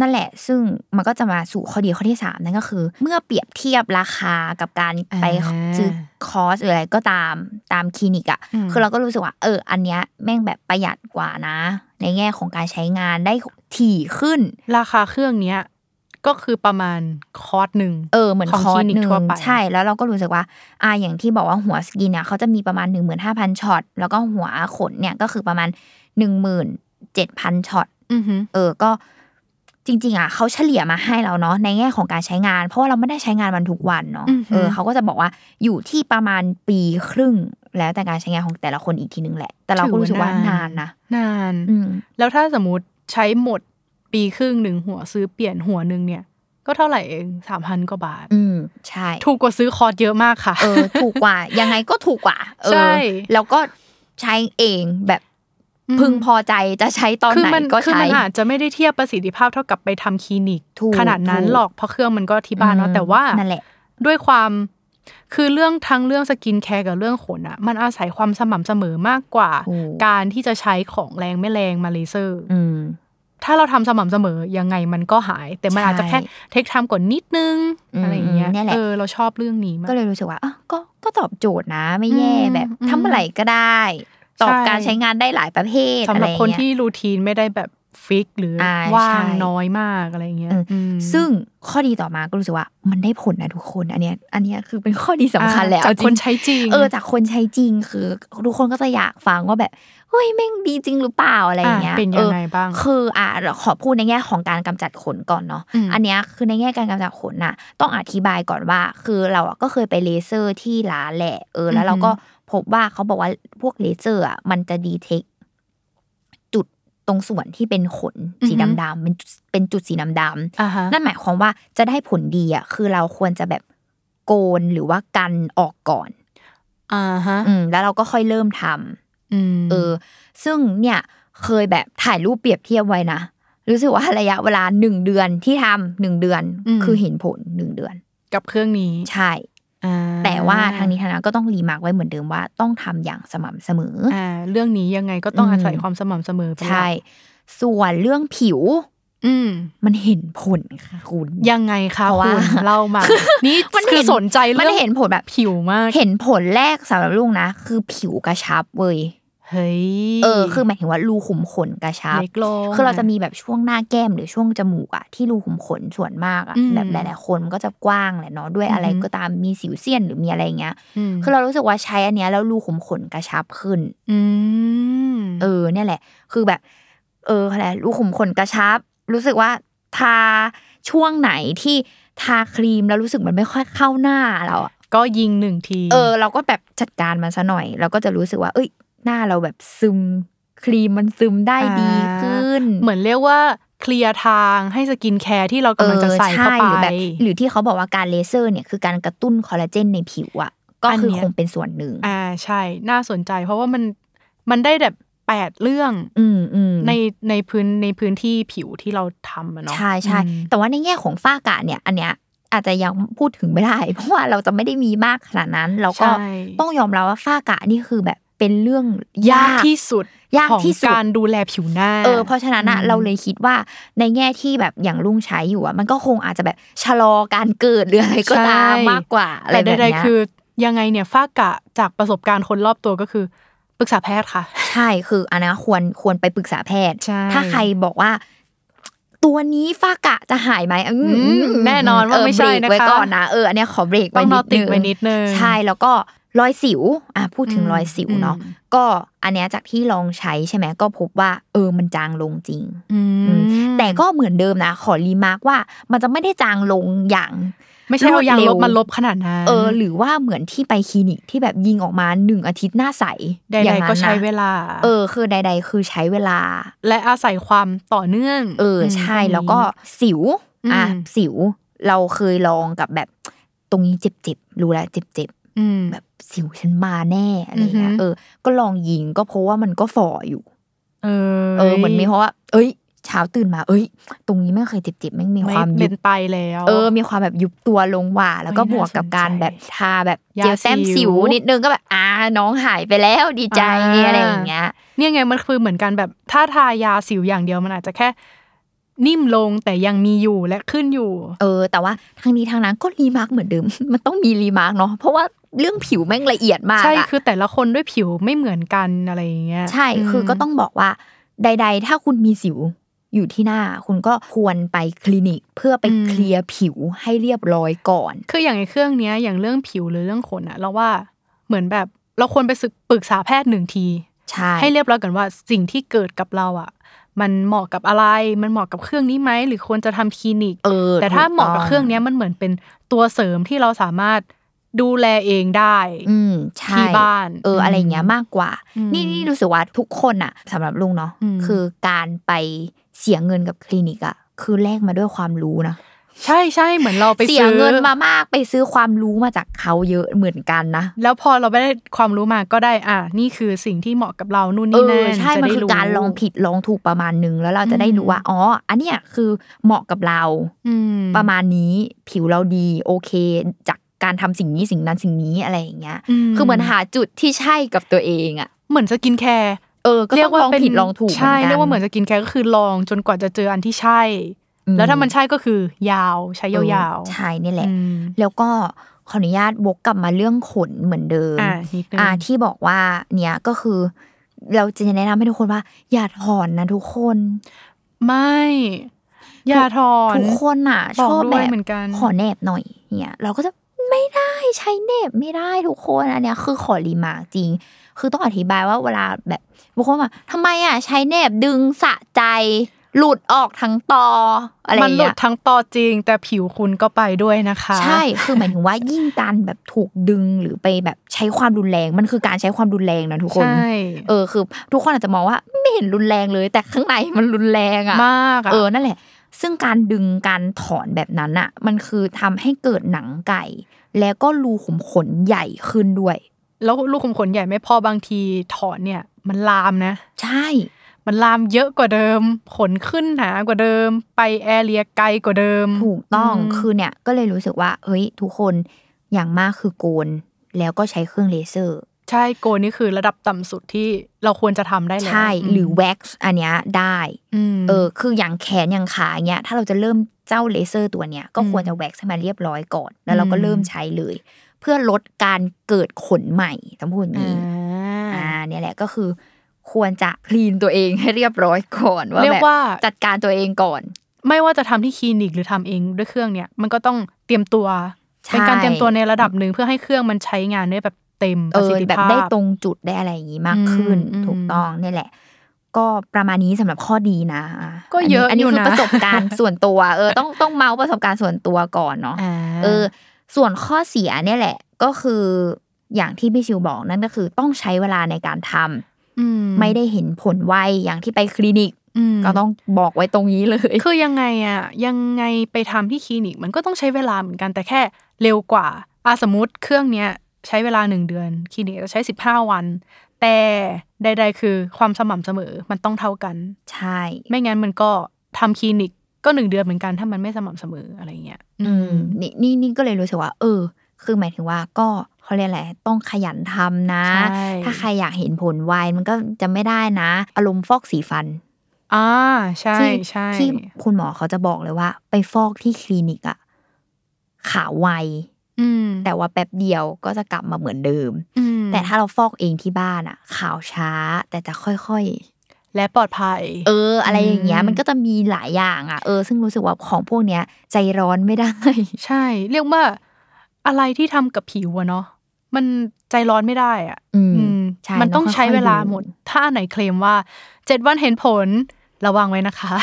นั่นแหละ ซึ่งมันก็จะมาสู่ข้อดีข้อที่สามนั่นก็คือ เมื่อเปรียบเทียบราคากับการไปอ่าซื้อคอร์สหรืออะไรก็ตามตามคลินิกอะอืมคือเราก็รู้สึกว่า เออ อันเนี้ยแม่งแบบประหยัดกว่านะ ในแง่ของการใช้งานได้ถี่ขึ้น ราคาเครื่องเนี้ย ก็คือประมาณคอร์สหนึ่งเออเหมือนของคอร์สคลินิกทั่วไปใช่แล้วเราก็รู้สึกว่าอ่าอย่างที่บอกว่าหัว skin เนี่ยเขาจะมีประมาณหนึ่งหมื่นห้าพันช็อตแล้วก็หัวขนเนี่ยก็คือประมาณหนึ่งหมื่นเจ็ดพันช็อตอือหือเออก็จริง ๆอะเขาเฉลี่ยมาให้เราเนาะในแง่ของการใช้งาน เพราะว่าเราไม่ได้ใช้งานมันทุกวันเนาะอือหือเออเขาก็จะบอกว่าอยู่ที่ประมาณปีครึ่งแล้วแต่การใช้งานของแต่ละคนอีกทีนึงแหละ แต่เราก็รู้สึกว่านานนะนานอืมแล้วถ้าสมมติใช้หมด ปีครึ่งหนึ่งหัวซื้อเปลี่ยนหัวหนึ่งเนี่ย ก็เท่าไหร่เองสามพันกว่าบาท อืมใช่ ถูกกว่าซื้อคอร์สเยอะมากค่ะ เออ ถูกกว่า ยังไงก็ถูกกว่าเอใช่อแล้วก็ใช้เองแบบอืมพึงพอใจจะใช้ตอนคือไหนมันก็คือใช้มันอาจจะไม่ได้เทียบประสิทธิภาพเท่ากับไปทำคลินิกถูกขนาดนั้นถูกหรอกเพราะเครื่องมันก็ที่บ้านเนาะอืมแต่ว่านั่นแหละ ด้วยความคือเรื่องทั้งเรื่อง skincare กับเรื่องขนอะมันอาศัยความสม่ำเสมอมากกว่าถูกการที่จะใช้ของแรงไม่แรงมาเลเซอร์อืม ถ้าเราทำสม่ำเสมอยังไงมันก็หาย แต่มันใช่อาจจะแค่เทคไทม์กว่านิดนึงอืมอะไรอย่างเงี้ยเนี่ยแหละเออเราชอบเรื่องนี้มากก็เลยรู้สึกว่าอะก็ก็ตอบโจทย์นะไม่แย่อืมแบบอืมทำอะไรก็ได้ตอบใช่การใช้งานได้หลายประเภทสำหรับอะไอย่างคนเงี้ยที่รูทีนไม่ได้แบบฟิกหรืออาว่างใช่น้อยมากอะไรเงี้ยอืมอืมซึ่งข้อดีต่อมาก็รู้สึกว่ามันได้ผลนะทุกคนอันเนี้ยอันเนี้ยคือเป็นข้อดีสำคัญแหละอ่าจากเอคนใช้จริงเออจากคนใช้จริงคือ ทุกคนก็จะอยากฟังว่าแบบ เฮ้ยแม่งดีจริงหรือเปล่าอะไรอย่างเงี้ยอะเป็นยังไงบ้างเออคืออะเราขอพูดในแง่ของการกำจัดขนก่อนเนาะอืมอันเนี้ยคือในแง่การกำจัดขนน่ะ ต้องอธิบายก่อนว่า คือเราอะก็เคยไปเลเซอร์ที่ร้านแหละเออ แล้วเราก็พบว่าเขาบอกว่าพวกเลเซอร์อะมันจะ detect จุดตรงส่วนที่เป็นขนสีอือฮึดำๆเป็นจุดเป็นจุดสีดำอ่าฮะๆนั่นหมายความว่าจะได้ผลดีอะคือเราควรจะแบบโกนหรือว่ากันออกก่อนอ่าฮะอืมแล้วเราก็ค่อยเริ่มทำอืม เออ ซึ่งเนี่ยเคยแบบถ่ายรูปเปรียบเทียบไว้นะรู้สึกว่าระยะเวลาหนึ่งเดือนที่ทำหนึ่งเดือนคือเห็นผลหนึ่งเดือน กับเครื่องนี้ใช่อ่าแต่ว่าทางนี้ทางนั้นก็ต้องรีมาร์กไว้เหมือนเดิมว่าต้องทำอย่างสม่ำเสมอออ่าเรื่องนี้ยังไงก็ต้องอืมอาศัยความสม่ำเสมอเป็นหลักใช่ ส่วนเรื่องผิว อืม มันเห็นผลค่ะคุณยังไงคะเพราะว่าคุณเล่ามานี่มันคืเห็อนสนใจมันเรื่องเห็นผลแบบผิวมาก เห็นผลแรกสำหรับลุงนะคือผิวกระชับเว้ย เฮ้ยเออ คือหมายถึงว่ารูขุมขนกระชับเล็กลงคือเราจะมีแบบช่วงหน้าแก้มหรือช่วงจมูกอะที่รูขุมขนส่วนมากอะอืมแบบหลายๆคนมันก็จะกว้างแหละเนาะด้วยอะไรอือฮึก็ตามมีสิวเซียนหรือมีอะไรอย่างเงี้ยมคือเรารู้สึกว่าใช้อันเนี้ยแล้วรูขุมขนกระชับขึ้นอืมเออ เนี่ยแหละ คือแบบ เอออะไรรูขุมขนกระชับ รู้สึกว่าทาช่วงไหนที่ทาครีมแล้วรู้สึกมันไม่ค่อยเข้าหน้าเราอะก็ยิงหนึ่งที เออ เราก็แบบจัดการมันซะหน่อย เราก็จะรู้สึกว่า เอ้ย หน้าเราแบบซึม ครีมมันซึมได้ดีขึ้น เหมือนเรียกว่าเคลียร์ทางให้ skincare ที่เรากำลังจะใส่เข้าไปเออช่หรือแบบหรือที่เขาบอกว่าการเลเซอร์เนี่ยคือการกระตุ้นคอลลาเจนในผิวอะก็อันคือเนี้ยคงเป็นส่วนหนึ่ง อ่าใช่ น่าสนใจ เพราะว่ามันมันได้แบบแปดเรื่องอืมอืมในในพื้นในพื้นที่ผิวที่เราทำอะเนาะใช่ใช่อืมแต่ว่าในแง่ของฝ้ากระเนี่ย อันเนี้ยอาจจะยังพูดถึงไม่ได้ เพราะว่าเราจะไม่ได้มีมากขนาดนั้นแล้วก็ใช่ต้องยอมรับว่าฝ้ากระนี่คือแบบ เป็นเรื่องยากที่สุดยากของที่สุดการดูแลผิวหน้า เออเพราะฉะนั้นอะอืมเราเลยคิดว่าในแง่ที่แบบอย่างลุงใช้อยู่อะมันก็คงอาจจะแบบชะลอการเกิดหรืออะไรก็ตามใช่มากกว่าอะไรแต่แบบใดเนี้ยๆคือ ยังไงเนี่ยฝ้ากระจากประสบการณ์คนรอบตัวก็คือปรึกษาแพทย์ค่ะ ใช่คืออันนะควรควรไปปรึกษาแพทย์ใช่ถ้าใครบอกว่า ตัวนี้ฝ้ากระจะหายไหมอืมอืมแน่นอนว่าไม่ใช่เบรกไว้นะคะก่อนนะเอออันเนี้ยขอเบรกต้ไว้องนนิอดติกนึงไว้นิดนึงใช่แล้วก็ รอยสิวอะพูดถึงอืมรอยสิวเนาะอืมก็อันเนี้ยจากที่ลองใช้ใช่ไหมก็พบว่าเออมันจางลงจริงอืมแต่ก็เหมือนเดิมนะขอ remark ว่า มันจะไม่ได้จางลงอย่างไม่ใช่อย่างรวดเร็วเอายางลบมาลบขนาดนั้นเออหรือว่าเหมือนที่ไปคลินิกที่แบบยิงออกมาหนึ่งอาทิตย์หน้าใสอย่างนั้นนะใดๆก็ใช้เวลา เออ คือใด ๆ คือใช้เวลา และอาศัยความต่อเนื่อง เออใช่ตรงนี้แล้วก็สิวอะอืมสิว เราเคยลองกับแบบตรงนี้เจ็บๆรู้แล้วเจ็บอืมๆ แบบสิวฉันมาแน่อะไรเงี้ยอือหือเออ ก็ลองยิงก็เพราะว่ามันก็ฝ่ออยู่ เออ เออเหมือนมีเพราะว่า เอ้ยเช้าตื่นมา เอ้ย ตรงนี้ไม่เคยเจ็บๆไม่งมีความเป็ยุนบไตแล้ว เออ มีความแบบยุบตัวลงว่า แล้วก็เฮ้ยบวกกับการน่าสนใจแบบทาแบบยาเจลแต้มสิสิววนิดนึงก็แบบอ่าน้องหายไปแล้วดีใจอ่าอะไรอย่างเงี้ย เนี่ยไงมันคือเหมือนกันแบบถ้าทายาสิวอย่างเดียวมันอาจจะแค่ นิ่มลงแต่ยังมีอยู่และขึ้นอยู่ เออ แต่ว่าทางนี้ทางนั้นก็รีมาร์กเหมือนเดิม มันต้องมี remark เนาะเพราะว่าเรื่องผิวแม่งละเอียดมากใช่อะคือแต่ละคนด้วยผิวไม่เหมือนกันอะไรอย่างเงี้ยใช่คือก็ต้องบอกว่า ใด ๆ ถ้าคุณมีสิวอยู่ที่หน้าคุณก็ควรไปคลินิกเพื่อไปเคลียร์ผิวให้เรียบร้อยก่อน คืออย่างไอ้เครื่องเนี้ยอย่างเรื่องผิวหรือเรื่องขนอะเราว่าเหมือนแบบเราควรไปศึกปรึกษาแพทย์หนึ่งทีใช่ให้เรียบร้อยกันว่าสิ่งที่เกิดกับเราอะ มันเหมาะกับอะไร มันเหมาะกับเครื่องนี้ไหมหรือควรจะทำคลินิกเออถูกต้องแต่ถ้าเหมาะกับเครื่องเนี้ยมันเหมือนเป็นตัวเสริมที่เราสามารถดูแลเองได้ อืมใช่ที่บ้าน เอออะไรอย่างเงี้ยมากกว่าอืมนี่นี่รู้สึกว่าทุกคนอะสำหรับลุงเนาะอืมคือการไปเสียเงินกับคลินิกอะคือแลกมาด้วยความรู้นะ ใช่ใช่เหมือนเราไปเสียซื้อเงินมามากไปซื้อความรู้มาจากเขาเยอะเหมือนกันนะ แล้วพอเราไปได้ความรู้มาก็ได้ อะนี่คือสิ่งที่เหมาะกับเรานู่นเอนี่อนั่นใช่จะมันได้คือการลองผิดลองถูกประมาณนึงแล้วเราจะได้รู้อืมว่าอ๋ออันเนี้ยคือเหมาะกับเราอืมประมาณนี้ผิวเราดีโอเคจากการทำสิ่งนี้สิ่งนั้นสิ่งนี้อะไรอย่างเงี้ยอืมคือเหมือนหาจุดที่ใช่กับตัวเองอะ เหมือนสกินแคร์เออก็ต้องลองผิดลองถูกใช่หมืนกันเรียกว่าเหมือนสกินแคร์ก็คือลองจนกว่าจะเจออันที่ใช่อืม แล้วถ้ามันใช่ก็คือยาวใช้ยาวๆใช่นี่แหละอืมแล้วก็ขออนุญาตวกกลับมาเรื่องขนเหมือนเดิมอ่ะนิดนึงอ่าที่บอกว่าเนี่ยก็คือ เราจะแนะนำให้ทุกคนว่า อย่าถอนนะทุกคน ไม่ อย่าถอนทุกคนอะบชอกอบด้แบวยบเหมือนกันขอแนบหน่อยเนี่ยเราก็จะไม่ได้ใช้แนบไม่ได้ทุกคนอันเนี้ยคือขอรีมาร์คจริง คือต้องอธิบายว่าเวลาแบบบางคนว่าทำไมอะใช้แนบดึงสะใจ หลุดออกทั้งตออะไรอมันย่างหลุเงี้ดยทั้งตอจริง แต่ผิวคุณก็ไปด้วยนะคะ ใช่คือหมายถึงว่ายิ่งการแบบถูกดึงหรือไปแบบใช้ความรุนแรงมันคือการใช้ความรุนแรงนะทุกคนใช่เออคือ ทุกคนอาจจะมองว่าไม่เห็นรุนแรงเลย แต่ข้างในมันรุนแรงอะมากอะเออนั่นแหละ ซึ่งการดึงการถอนแบบนั้นอะ มันคือทำให้เกิดหนังไก่ แล้วก็รูขุมขนใหญ่ขึ้นด้วย แล้วลูกขุมขนใหญ่ไม่พอบางทีถอนเนี่ย มันลามนะ ใช่ มันลามเยอะกว่าเดิมขนขึ้นหนากว่าเดิม ไปแอเรียไกลกว่าเดิม ถูกต้องมคือเนี่ยก็เลยรู้สึกว่า เฮ้ย ทุกคนอย่างมากคือโกน แล้วก็ใช้เครื่องเลเซอร์ ใช่โกนนี่คือระดับต่ำสุดที่เราควรจะทำได้แล้วใช่หรือแว็กซ์อันเนี้ยได้มเออ คืออย่างแขนอย่างขาเนี้ยถ้าเราจะเริ่มเจ้าเลเซอร์ตัวเนี้ยก็อืมควรจะแว็กซ์ให้มันเรียบร้อยก่อน แล้วเราก็อืมเริ่มใช้เลย เพื่อลดการเกิดขนใหม่ต้องพูดอย่างนี้อ่าอ่าเนี่ยแหละก็คือ ควรจะคลีนตัวเองให้เรียบร้อยก่อนว่าเรียกว่าแบบว่าจัดการตัวเองก่อน ไม่ว่าจะทำที่คลินิกหรือทำเองด้วยเครื่องเนี่ย มันก็ต้องเตรียมตัวใช่เป็นการเตรียมตัวในระดับหนึ่งเพื่อให้เครื่องมันใช้งานได้แบบเต็มปเอระสิอทธิแบบภาพได้ตรงจุดได้อะไรอย่างงี้มากขึ้นอืมถูกต้องนี่แหละ ก็ประมาณนี้สำหรับข้อดีนะะก็เยอะนนี้อยู่คืนะประสบการณ์ส่วนตัว เออต้องต้องเมาส์ประสบการณ์ส่วนตัวก่อนเนาะอ่าเออ ส่วนข้อเสียเนี่ยแหละ ก็คืออย่างที่พี่ชิวบอกนั่นก็คือต้องใช้เวลาในการทำอื ไม่ได้เห็นผลไวอย่างที่ไปคลินิกอืมก็ต้องบอกไว้ตรงนี้เลย คือยังไงอะยังไงไปทำที่คลินิก มันก็ต้องใช้เวลาเหมือนกันแต่แค่เร็วกว่าอะสมมติเครื่องเนี้ยใช้เวลาหนึ่งเดือนคลินิกจะใช้สิบห้าวัน แต่ใด ๆ คือความสม่ำเสมอมันต้องเท่ากัน ใช่ ไม่งั้นมันก็ทำคลินิกก็หนึ่งเดือนเหมือนกันถ้ามันไม่สม่ำเสมออะไรเงี้ย อืมนี่นี่นี่ก็เลยรู้สึกว่า เออ คือหมายถึงว่าก็ เขาเรียกอะไรต้องขยันทำนะใช่ถ้าใครอยากเห็นผลไวมันก็จะไม่ได้นะ อารมณ์ฟอกสีฟันอ่าใช่ที่ใช่ที่คุณหมอเขาจะบอกเลยว่า ไปฟอกที่คลินิกอะขาวไวอืมแต่ว่าแป๊บเดียวก็จะกลับมาเหมือนเดิมอืมแต่ถ้าเราฟอกเองที่บ้านอะขาวช้า แต่จะค่อยและปลอดภัยๆเออ อะไรอย่างเงี้ยอืมมันก็จะมีหลายอย่างอะเออซึ่งรู้สึกว่าของพวกเนี้ย ใจร้อนไม่ได้ ใช่ เรียกว่าอะไรที่ทำกับผิวอะเนาะ มันใจร้อนไม่ได้อะอืมอืมใช่มันต้องใช้เวลาต้องค่อยๆดูหมด ถ้าอันไหนเคลมว่าเจ็ดวันเห็นผลระวังไว้นะคะ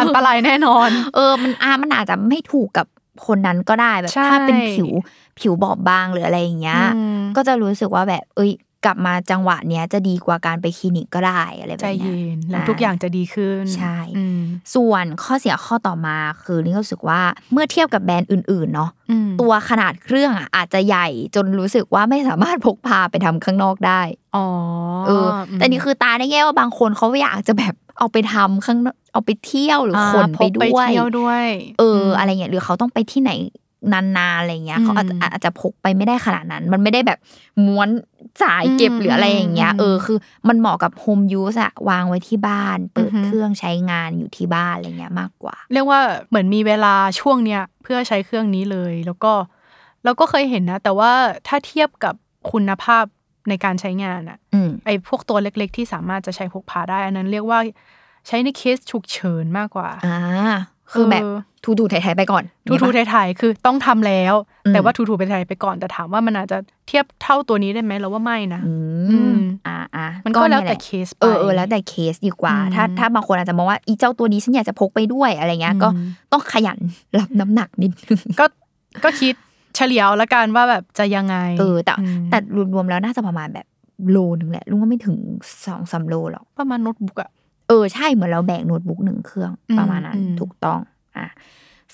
อันตรายแน่นอน เออ มันอามันอาจจะไม่ถูกกับคนนั้นก็ได้แบบใช่ถ้าเป็นผิวผิวบอบบางหรืออะไรอย่างเงี้ยอืมก็จะรู้สึกว่าแบบ เอ้ย กลับมาจังหวะเนี้ยจะดีกว่าการไปคลินิกก็ได้อะไรแบใจบเนี้ยเย็นแล้วทุกอย่างจะดีขึ้นใช่อืมส่วนข้อเสียข้อต่อมาคือลิงรู้สึกว่าเมื่อเทียบกับแบรนด์อื่นๆเนาะอืมตัวขนาดเครื่องอะอาจจะใหญ่จนรู้สึกว่าไม่สามารถพกพาไปทำข้างนอกได้อ๋อเออ แต่นี่คือตาในแง่ว่าบางคนเขาอยากจะแบบเอาไปทำข้างนอกเอาไปเที่ยวหรืออาขนไปพกด้วยเที่ยวด้วย เออ อะไรเงี้ยหรือเขาต้องไปที่ไหน นานๆอะไรเงี้ยอืมเขาอาจจะอาจจะพกไปไม่ได้ขนาดนั้น มันไม่ได้แบบม้วนสายเก็บอืมหรืออะไรอย่างเงี้ยอืมเออคือ มันเหมาะกับโฮมยูสอะวางไว้ที่บ้าน เปิดอือฮึเครื่องใช้งานอยู่ที่บ้านอะไรเงี้ยมากกว่า เรียกว่าเหมือนมีเวลาช่วงเนี้ยเพื่อใช้เครื่องนี้เลย แล้วก็เราก็เคยเห็นนะ แต่ว่าถ้าเทียบกับคุณภาพในการใช้งานอะอืมไอ้พวกตัวเล็ก ๆ ที่สามารถจะใช้พกพาได้ อันนั้นเรียกว่าใช้ในเคสฉุกเฉินมากกว่าอ่า คือแบบเออทูทูไทยๆไปก่อนทูทูเนี่ยปะไทยๆคือต้องทำแล้วอืมแต่ว่าทูทูไปไทยไปก่อนแต่ถามว่ามันอาจจะเทียบเท่าตัวนี้ได้ไหมเราว่าไม่นะอือืมมอ่าอ่ามัมันก็แล้วแต่เคสไปเออเออแล้วแต่เคสดีกว่าอืมถ้าถ้าบางคนอาจจะมองว่าอีเจ้าตัวนี้ฉันอยากจะพกไปด้วยอะไรเงี้ยก็อืมต้องขยันรับน้ำหนักนิดนึงก็ก็คิดเฉลียวละกันว่าแบบจะยังไง เออ แต่มแต่รวมๆแล้วน่าจะประมาณแบบโลนึงแหละลุงว่าไม่ถึงสองสามโลหรอกประมาณโน้ตบุ๊กอะ เออใช่เหมือนเราแบกโน้ตบุ๊กหนึ่งเครื่องอืมประมาณนั้นอืมถูกต้องอะ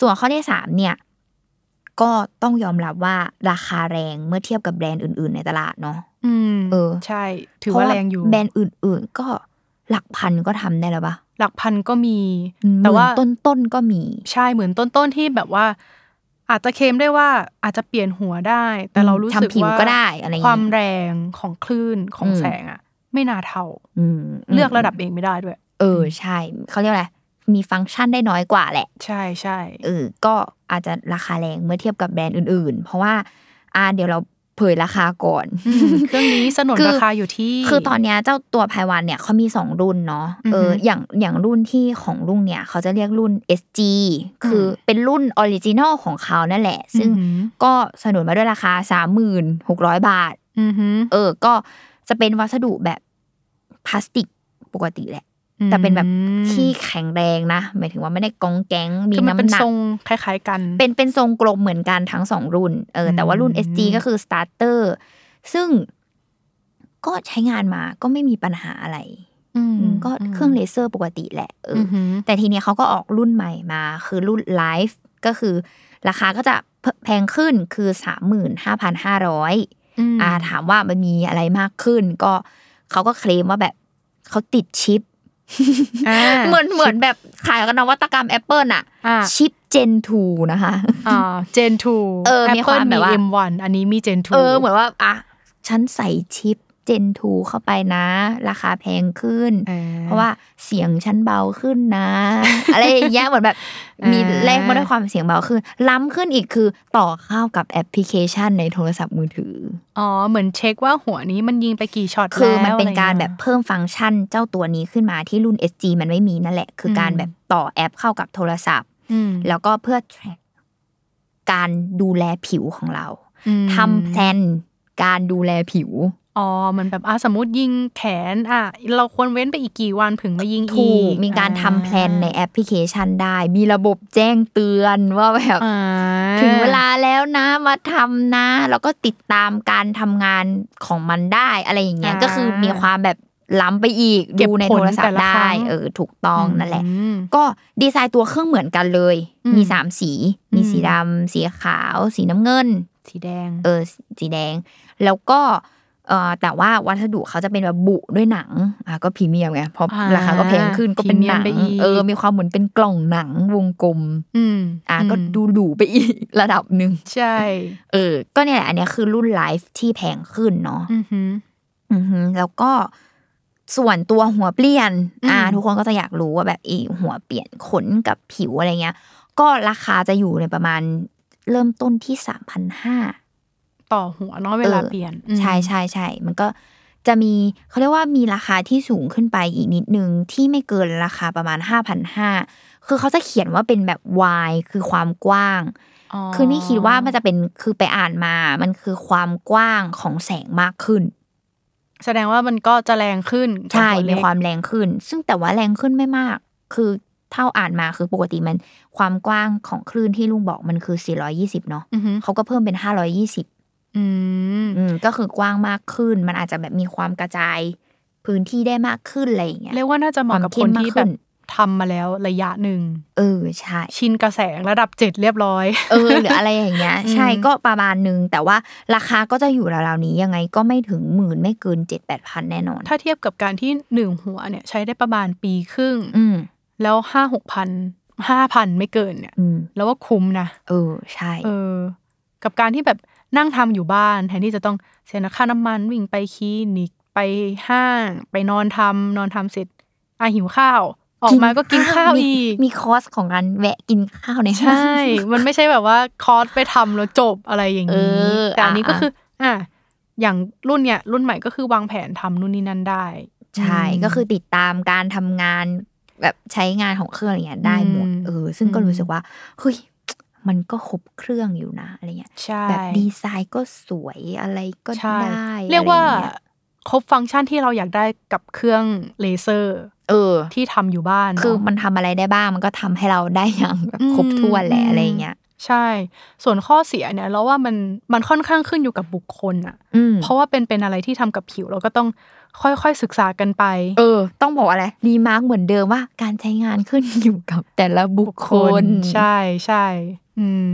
ส่วนข้อที่สามเนี่ย ก็ต้องยอมรับว่าราคาแรงเมื่อเทียบกับแบรนด์อื่น ๆ ในตลาดเนาะอืมเออ ใช่ ถือว่าแรงอยู่เพะแบรนด์อื่น ๆ ก็หลักพันก็ทำได้แล้วปะหลักพันก็มีหมื่นแต่ว่าต้นๆก็มี ใช่เหมือนต้นๆที่แบบว่า อาจจะเคลมได้ว่าอาจจะเปลี่ยนหัวได้ แต่เรารู้สึกทำผิวว่าก็ได้อะไรอย่างคงี้วามแรงของคลื่นของอืมแสงอะ ไม่น่าเท่าอืมเลือกระดับเองไม่ได้ด้วย เออใช่เขาเรียกอะไรมีฟังก์ชันได้น้อยกว่าแหละ ใช่ใช่เออก็อาจจะราคาแรงเมื่อเทียบกับแบรนด์อื่น ๆ เพราะว่าอ่าเดี๋ยวเราเผยราคาก่อนอืมเครื่องนี้สนนคือราคาอยู่ที่ คือตอนเนี้ยเจ้าตัวไพวันเนี่ยเขามีสองรุ่นเนาะอือฮึเอออย่างอย่างรุ่นที่ของรุ่นเนี่ยเขาจะเรียกรุ่น SG คืออมเป็นรุ่น original ของเขานั่นแหละ ซึ่งอือหือก็สนนมาด้วยราคาสามหมื่นหกร้อยบาทอือหือเออก็ จะเป็นวัสดุแบบพลาสติกปกติแหละ แต่เป็นแบบที่แข็งแรงนะหมายถึงว่าไม่ได้กองแก๊งมีคือมันเป็นน้ำหนักทรงคล้ายๆกัน เป็นเป็นทรงกลมเหมือนกันทั้งสองรุ่นเออแต่ว่ารุ่นอืม SG ก็คือ starter ซึ่งก็ใช้งานมาก็ไม่มีปัญหาอะไรอืมก็เครื่องเลเซอร์ปกติแหละเอออืออหือแต่ทีเนี้ยเขาก็ออกรุ่นใหม่มา คือรุ่น Life ก็คือ ราคาก็จะแพงขึ้นคือสามหมื่นห้าพันห้าร้อยม อ่าถามว่ามันมีอะไรมากขึ้น ก็เขาก็เคลมว่าแบบเขาติดชิปอ่าเหมือนเหมือนแบบขายกันนวัตกรรม Apple อะอ่าชิป Gen 2นะคะอ่า Gen 2เออมีความแบบว่า M1 อันนี้มี Gen 2เออเหมือนว่าอะฉันใส่ชิป Gen 2 เข้าไปนะ ราคาแพงขึ้นออเพราะว่าเสียงฉันเบาขึ้นนะ อะไรอย่างเงี้ยเหมือนแบบมีอ่าแลกมาด้วยความเสียงเบาขึ้น ล้ำขึ้นอีกคือต่อเข้ากับแอปพลิเคชันในโทรศัพท์มือถือ อ๋อ เหมือนเช็คว่าหัวนี้มันยิงไปกี่ช็อตคือมันแล้วเป็นการอะแบไงี้บยเพิ่มฟังก์ชันเจ้าตัวนี้ขึ้นมาที่รุ่น SG มันไม่มีนั่นแหละ คือการอืมแบบต่อแอปเข้ากับโทรศัพท์อืมแล้วก็เพื่อ track การดูแลผิวของเราอืมทำแพลนการดูแลผิว อ๋อเหมือนแบบอะสมมติยิงแขนอะเราควรเว้นไปอีกกี่วันถึงมายิงถูอีกกมีการอ่ทำแพลนในแอปพลิเคชันได้ มีระบบแจ้งเตือนว่าแบบอ่าถึงเวลาแล้วนะมาทำนะ แล้วก็ติดตามการทำงานของมันได้อะไรอย่างเงี้ยอ่าก็คือมีความแบบล้ำไปอีกเก็บดูในผลโทรศัพแต่ท์ละครั้ได้งเออถูกต้องนั่นแหละอืมก็ดีไซน์ตัวเครื่องเหมือนกันเลยอืมมีสามสี มีอืมสีดำสีขาว สีน้ำเงิน สีแดง เออ สีแดง แล้วก็ เออแต่ว่าวัสดุเขาจะเป็นแบบบุด้วยหนังอะก็พรีเมียมไงเพราะอ่าราคาก็แพงขึ้นก็เป็นหนังพรีเมียมไปอีกเออ มีความเหมือนเป็นกล่องหนังวงกลม อืมอะก็มดูหรูไปอีกระดับหนึ่งใช่ เออ ก็เนี่ยแหละอันเนี้ยคือรุ่นไลฟ์ที่แพงขึ้นเนาะอือหืออือฮึแล้วก็ส่วนตัวหัวเปลี่ยน อ่าอืมทุกคนก็จะอยากรู้ว่าแบบอีหัวเปลี่ยนขนกับผิวอะไรเงี้ย ก็ราคาจะอยู่ในประมาณเริ่มต้นที่สามพันห้า ต่อหัวเนาะเวลาเปลี่ยนอืมใช่ใช่ใช่มันก็จะมีเขาเรียกว่ามีราคาที่สูงขึ้นไปอีกนิดนึงที่ไม่เกินราคาประมาณห้าพันห้าคือเขาจะเขียนว่าเป็นแบบ Y คือความกว้าง คือนี่คิดว่ามันจะเป็นคือไปอ่านมา มันคือความกว้างของแสงมากขึ้น แสดงว่ามันก็จะแรงขึ้นกับใช่หัวมีเล็กความแรงขึ้น ซึ่งแต่ว่าแรงขึ้นไม่มาก คือเท่าอ่านมาคือปกติมันความกว้างของคลื่นที่ลุงบอกมันคือ 420 เนาะอือหือเขาก็เพิ่มเป็น 520 อืมอืมก็คือกว้างมากขึ้น มันอาจจะแบบมีความกระจายพื้นที่ได้มากขึ้นอะไรอย่างเงี้ยเรียกว่าน่าจะเหมาะกับความเข้คมนมากที่ขึ้แบบนทำมาแล้วระยะหนึ่งเออใช่ชินกระแสงระดับเจ็ดเรียบร้อย เออหรืออะไรอย่างเงี้ย ใช่อืมก็ประมาณนึง แต่ว่าราคาก็จะอยู่ราวๆนี้ยังไงก็ไม่ถึงหมื่นไม่เกินเจ็ดแปดพันแน่นอน ถ้าเทียบกับการที่หนึ่งหัวเนี่ย ใช้ได้ประมาณปีครึ่ง อืมแล้วห้าหกพันห้าพันไม่เกินเนี่ยอืมแล้วว่าคุ้มนะเออใช่ เออ กับการที่แบบ นั่งทำอยู่บ้าน แทนที่จะต้องเสียค่าน้ำมันวิ่งไปคลินิกไปห้าง ไปนอนทำนอนทำเสร็จอะหิวข้าว ออกมาก็กินข้าวมีอีก มีคอร์สของการแวะกินข้าวในห้างใช่ มันไม่ใช่แบบว่าคอร์สไปทำแล้วจบอะไรอย่างเอนี้อแต่อันนี้ก็อะคืออะอย่างรุ่นเนี่ย รุ่นใหม่ก็คือวางแผนทำนู่นนี่นั่นได้ ใช่มก็คือติดตามการทำงานแบบใช้งานของเครื่องอะไรเงี้ยได้หมดอืมเออ ซึ่งก็อืมรู้สึกว่าเฮ้ย มันก็ครบเครื่องอยู่นะอะไรเงี้ยใช่แบบดีไซน์ก็สวยอะไรก็ใช่ได้ เรียกว่าอะไองงี้ครบฟังก์ชันที่เราอยากได้กับเครื่องเลเซอร์ เออ ที่ทำอยู่บ้านเะคือมันทำอะไรได้บ้างมันก็ทำให้เราได้อย่างแบบอืมครบถ้วนแหละอืมอะไรเงี้ยใช่ ส่วนข้อเสียเนี่ยเราว่ามันมันค่อนข้างขึ้นอยู่กับบุคคลอะอืมเพราะว่าเป็นเป็นอะไรที่ทำกับผิวเราก็ต้องค่อยๆศึกษากันไป เออ ต้องบอกอะไร remark เหมือนเดิมว่าการใช้งานขึ้นอยู่กับแต่ละบุคคล ใช่ใช่ อืม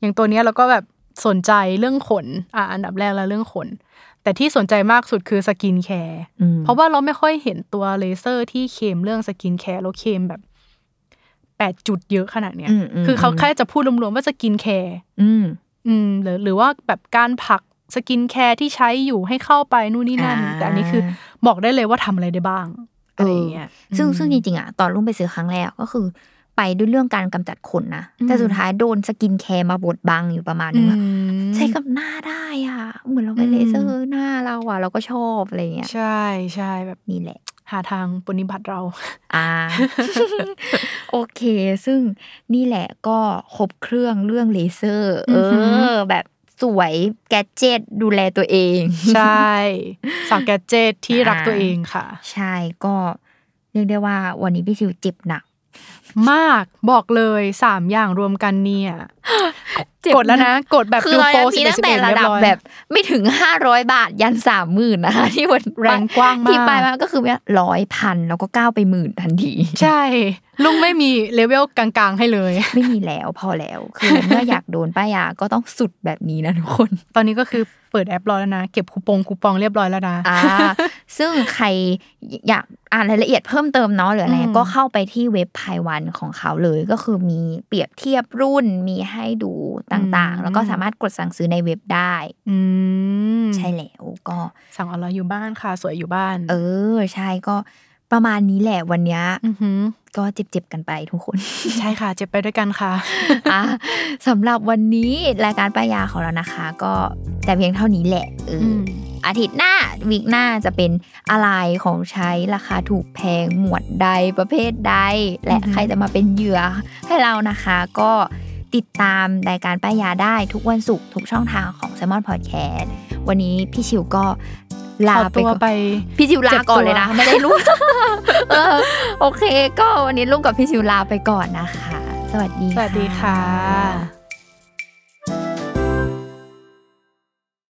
อย่างตัวเนี้ยเราก็แบบสนใจเรื่องขน อะอันดับแรกแล้วเรื่องขน แต่ที่สนใจมากสุดคือสกินแคร์อืมเพราะว่าเราไม่ค่อยเห็นตัวเลเซอร์ที่เคลมเรื่องสกินแคร์แล้วเคลมแบบแปดจุดเยอะขนาดเนี้ยอืมคือเขาแค่จะพูดรวมๆว่าสกินแคร์อืมอืมหรือหรือว่าแบบการผลักสกินแคร์ที่ใช้อยู่ให้เข้าไปนู่นนี่นั่นอ่าแต่อันนี้คือบอกได้เลยว่าทำอะไรได้บ้างอะไรอย่างเงี้ย ซึ่งอืมซึ่งจริงๆอะตอนลุงไปซื้อครั้งแรกก็คือ ไปด้วยเรื่องการกำจัดขนนะอืมแต่สุดท้ายโดนสกินแคร์มาบดบังอยู่ประมาณนึงอะอืมใช้กับหน้าได้อะ เหมือนเราไปอืมเลเซอร์หน้าเราอะ เราก็ชอบอะไรเงี้ยใช่ใช่แบบนี้แหละ หาทางปฏิบัติเรา อ่า โอเค ซึ่งนี่แหละก็ครบเครื่องเรื่องเลเซอร์ เออือหืออแบบสวยแกดเจ็ตดูแลตัวเอง ใช่สาวแกดเจ็ตที่รักอ่าตัวเองค่ะ ใช่ก็เรียกได้ว่าวันนี้พี่ชิวเจ็บหนัก มากบอกเลยสามอย่างรวมกันเนี่ยเจ็บกดแล้วนะ กดแบบคือดูเราโปรยังสิมีบเอ็ตั้ดงสิบแต่เอ็ดระเรียดับบร้อยแบบ ไม่ถึงห้าร้อยบาทยันสามหมื่นนะคะที่วันแรงกว้างมากที่ไปมาก็คือร้อยพันแล้วก็ก้าวไปหมื่นทันที ใช่ ลุงไม่มีเลเวลกลางๆให้เลย ไม่มีแล้วพอแล้ว คือเมื่ออยากโดนป้ายาก็ต้องสุดแบบนี้นะทุกคน ตอนนี้ก็คือ เปิดแอปรอแล้วนะ เก็บคูปองคูปองเรียบร้อยแล้วนะอ่าซึ่งใครอยากอ่านรายละเอียดเพิ่มเติมเนาะหรืออะไรอืมก็เข้าไปที่เว็บไพวันของเขาเลยก็คือมีเปรียบเทียบรุ่นมีให้ดูต่างๆ แล้วก็สามารถกดสั่งซื้อในเว็บได้อืมใช่แล้วก็สั่งออนไลน์อยู่บ้านค่ะ สวยอยู่บ้าน เออ ใช่ก็ ประมาณนี้แหละวันเนี้ยอหือก็เจ็บๆกันไปทุกคน ใช่ค่ะ เจ็บไปด้วยกันค่ะอะสำหรับวันนี้รายการป้ายาของเรานะคะ ก็แต่เพียงเท่านี้แหละเอออมอาทิตย์หน้าวีคหน้าจะเป็นอะไรของใช้ราคาถูกแพงหมวดใดประเภทใด และอือฮึใครจะมาเป็นเหยื่อให้เรานะคะ ก็ติดตามรายการป้ายาได้ทุกวันศุกร์ทุกช่องทางของ s ซ m o n Podcast วันนี้พี่ชิวก็ ลาขอไปตัวก่อนไป พี่ชิวลาเจ็บก่อนตัวเลยนะ ไม่ได้รู้เออโอเค ก็วันนี้ลุงกับพี่ชิวลาไปก่อนนะคะ สวัสดีสวัสดีค่ะ